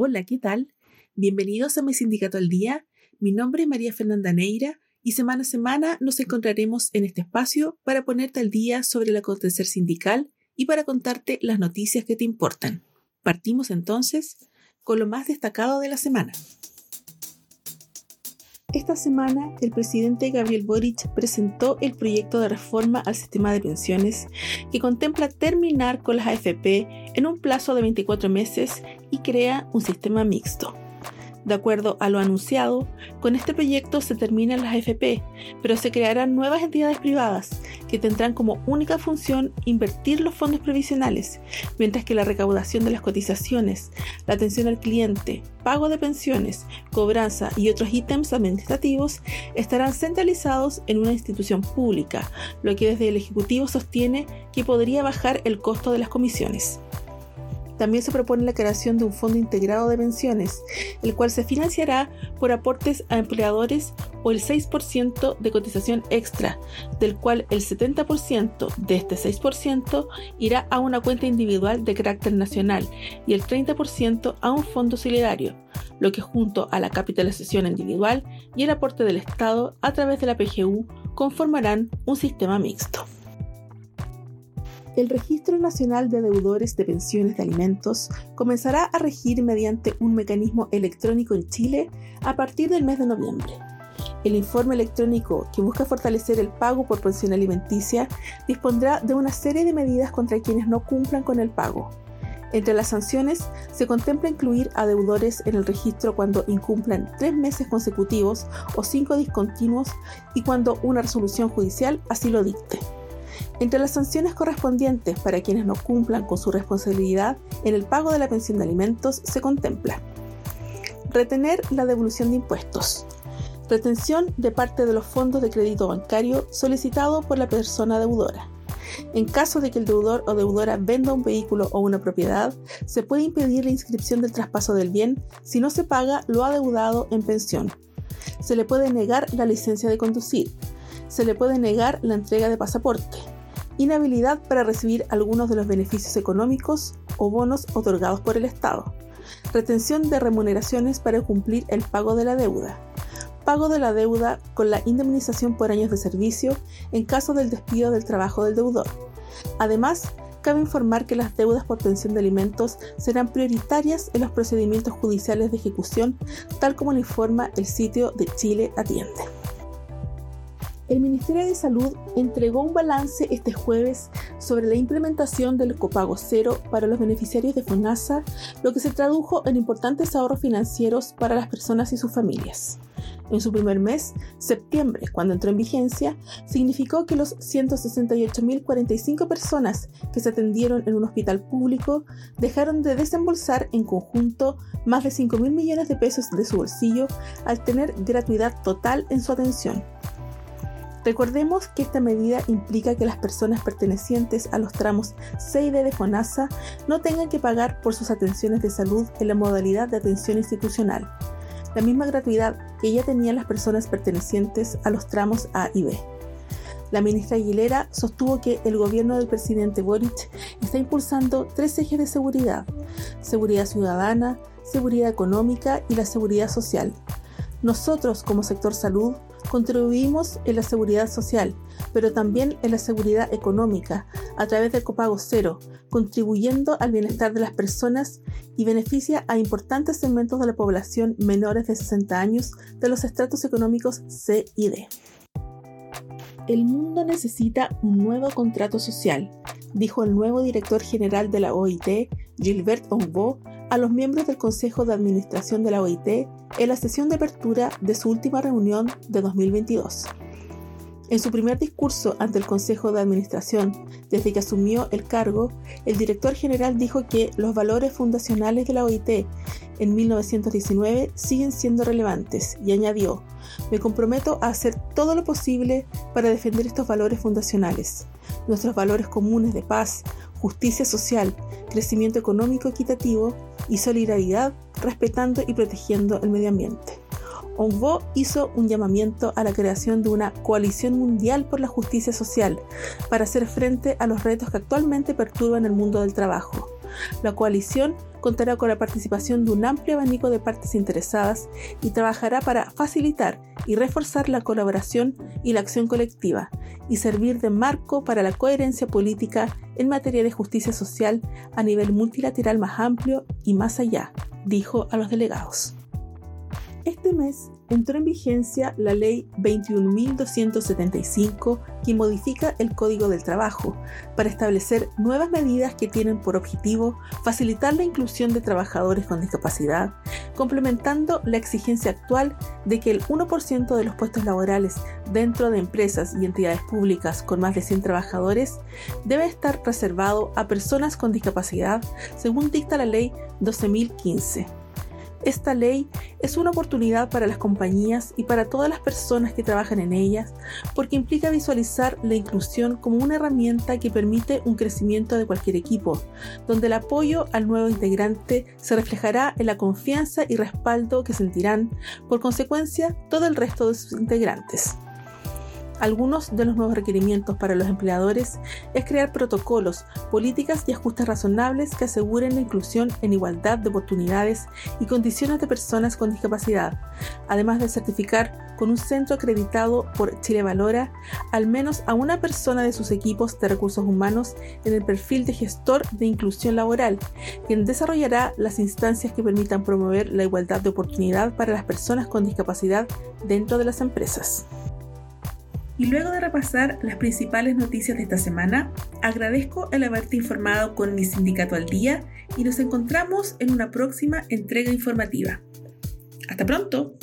Hola, ¿qué tal? Bienvenidos a mi sindicato al día. Mi nombre es María Fernanda Neira y semana a semana nos encontraremos en este espacio para ponerte al día sobre el acontecer sindical y para contarte las noticias que te importan. Partimos entonces con lo más destacado de la semana. Esta semana, el presidente Gabriel Boric presentó el proyecto de reforma al sistema de pensiones que contempla terminar con las AFP en un plazo de 24 meses y crea un sistema mixto. De acuerdo a lo anunciado, con este proyecto se terminan las AFP, pero se crearán nuevas entidades privadas que tendrán como única función invertir los fondos previsionales, mientras que la recaudación de las cotizaciones, la atención al cliente, pago de pensiones, cobranza y otros ítems administrativos estarán centralizados en una institución pública, lo que desde el Ejecutivo sostiene que podría bajar el costo de las comisiones. También se propone la creación de un fondo integrado de pensiones, el cual se financiará por aportes a empleadores o el 6% de cotización extra, del cual el 70% de este 6% irá a una cuenta individual de carácter nacional y el 30% a un fondo solidario, lo que junto a la capitalización individual y el aporte del Estado a través de la PGU conformarán un sistema mixto el Registro Nacional de Deudores de Pensiones de Alimentos comenzará a regir mediante un mecanismo electrónico en Chile a partir del mes de noviembre. El informe electrónico que busca fortalecer el pago por pensión alimenticia dispondrá de una serie de medidas contra quienes no cumplan con el pago. Entre las sanciones se contempla incluir a deudores en el registro cuando incumplan tres meses consecutivos o cinco discontinuos y cuando una resolución judicial así lo dicte. Entre las sanciones correspondientes para quienes no cumplan con su responsabilidad en el pago de la pensión de alimentos se contempla retener la devolución de impuestos, retención de parte de los fondos de crédito bancario solicitado por la persona deudora. En caso de que el deudor o deudora venda un vehículo o una propiedad, se puede impedir la inscripción del traspaso del bien si no se paga lo adeudado en pensión. Se le puede negar la licencia de conducir. Se le puede negar la entrega de pasaporte inhabilidad para recibir algunos de los beneficios económicos o bonos otorgados por el Estado, retención de remuneraciones para cumplir el pago de la deuda, pago de la deuda con la indemnización por años de servicio en caso del despido del trabajo del deudor. Además, cabe informar que las deudas por pensión de alimentos serán prioritarias en los procedimientos judiciales de ejecución, tal como lo informa el sitio de Chile Atiende. El Ministerio de Salud entregó un balance este jueves sobre la implementación del copago cero para los beneficiarios de FONASA, lo que se tradujo en importantes ahorros financieros para las personas y sus familias. En su primer mes, septiembre, cuando entró en vigencia, significó que los 168.045 personas que se atendieron en un hospital público dejaron de desembolsar en conjunto más de 5.000 millones de pesos de su bolsillo al tener gratuidad total en su atención. Recordemos que esta medida implica que las personas pertenecientes a los tramos C y D de FONASA no tengan que pagar por sus atenciones de salud en la modalidad de atención institucional, la misma gratuidad que ya tenían las personas pertenecientes a los tramos A y B. La ministra Aguilera sostuvo que el gobierno del presidente Boric está impulsando tres ejes de seguridad, seguridad ciudadana, seguridad económica y la seguridad social. Nosotros como sector salud Contribuimos en la seguridad social, pero también en la seguridad económica a través del copago cero, contribuyendo al bienestar de las personas y beneficia a importantes segmentos de la población menores de 60 años de los estratos económicos C y D. El mundo necesita un nuevo contrato social, dijo el nuevo director general de la OIT, Gilbert Onvo, a los miembros del Consejo de Administración de la OIT en la sesión de apertura de su última reunión de 2022. En su primer discurso ante el Consejo de Administración, desde que asumió el cargo, el director general dijo que los valores fundacionales de la OIT en 1919 siguen siendo relevantes y añadió, me comprometo a hacer todo lo posible para defender estos valores fundacionales, nuestros valores comunes de paz, justicia social, crecimiento económico equitativo y solidaridad respetando y protegiendo el medio ambiente. Onvo hizo un llamamiento a la creación de una coalición mundial por la justicia social para hacer frente a los retos que actualmente perturban el mundo del trabajo. La coalición contará con la participación de un amplio abanico de partes interesadas y trabajará para facilitar y reforzar la colaboración y la acción colectiva y servir de marco para la coherencia política en materia de justicia social a nivel multilateral más amplio y más allá, dijo a los delegados. Este mes entró en vigencia la Ley 21.275 que modifica el Código del Trabajo para establecer nuevas medidas que tienen por objetivo facilitar la inclusión de trabajadores con discapacidad, complementando la exigencia actual de que el 1% de los puestos laborales dentro de empresas y entidades públicas con más de 100 trabajadores debe estar reservado a personas con discapacidad, según dicta la Ley 12.015. Esta ley es una oportunidad para las compañías y para todas las personas que trabajan en ellas porque implica visualizar la inclusión como una herramienta que permite un crecimiento de cualquier equipo, donde el apoyo al nuevo integrante se reflejará en la confianza y respaldo que sentirán, por consecuencia, todo el resto de sus integrantes. Algunos de los nuevos requerimientos para los empleadores es crear protocolos, políticas y ajustes razonables que aseguren la inclusión en igualdad de oportunidades y condiciones de personas con discapacidad, además de certificar con un centro acreditado por Chile Valora al menos a una persona de sus equipos de recursos humanos en el perfil de gestor de inclusión laboral, quien desarrollará las instancias que permitan promover la igualdad de oportunidad para las personas con discapacidad dentro de las empresas. Y luego de repasar las principales noticias de esta semana, agradezco el haberte informado con mi sindicato al día y nos encontramos en una próxima entrega informativa. Hasta pronto.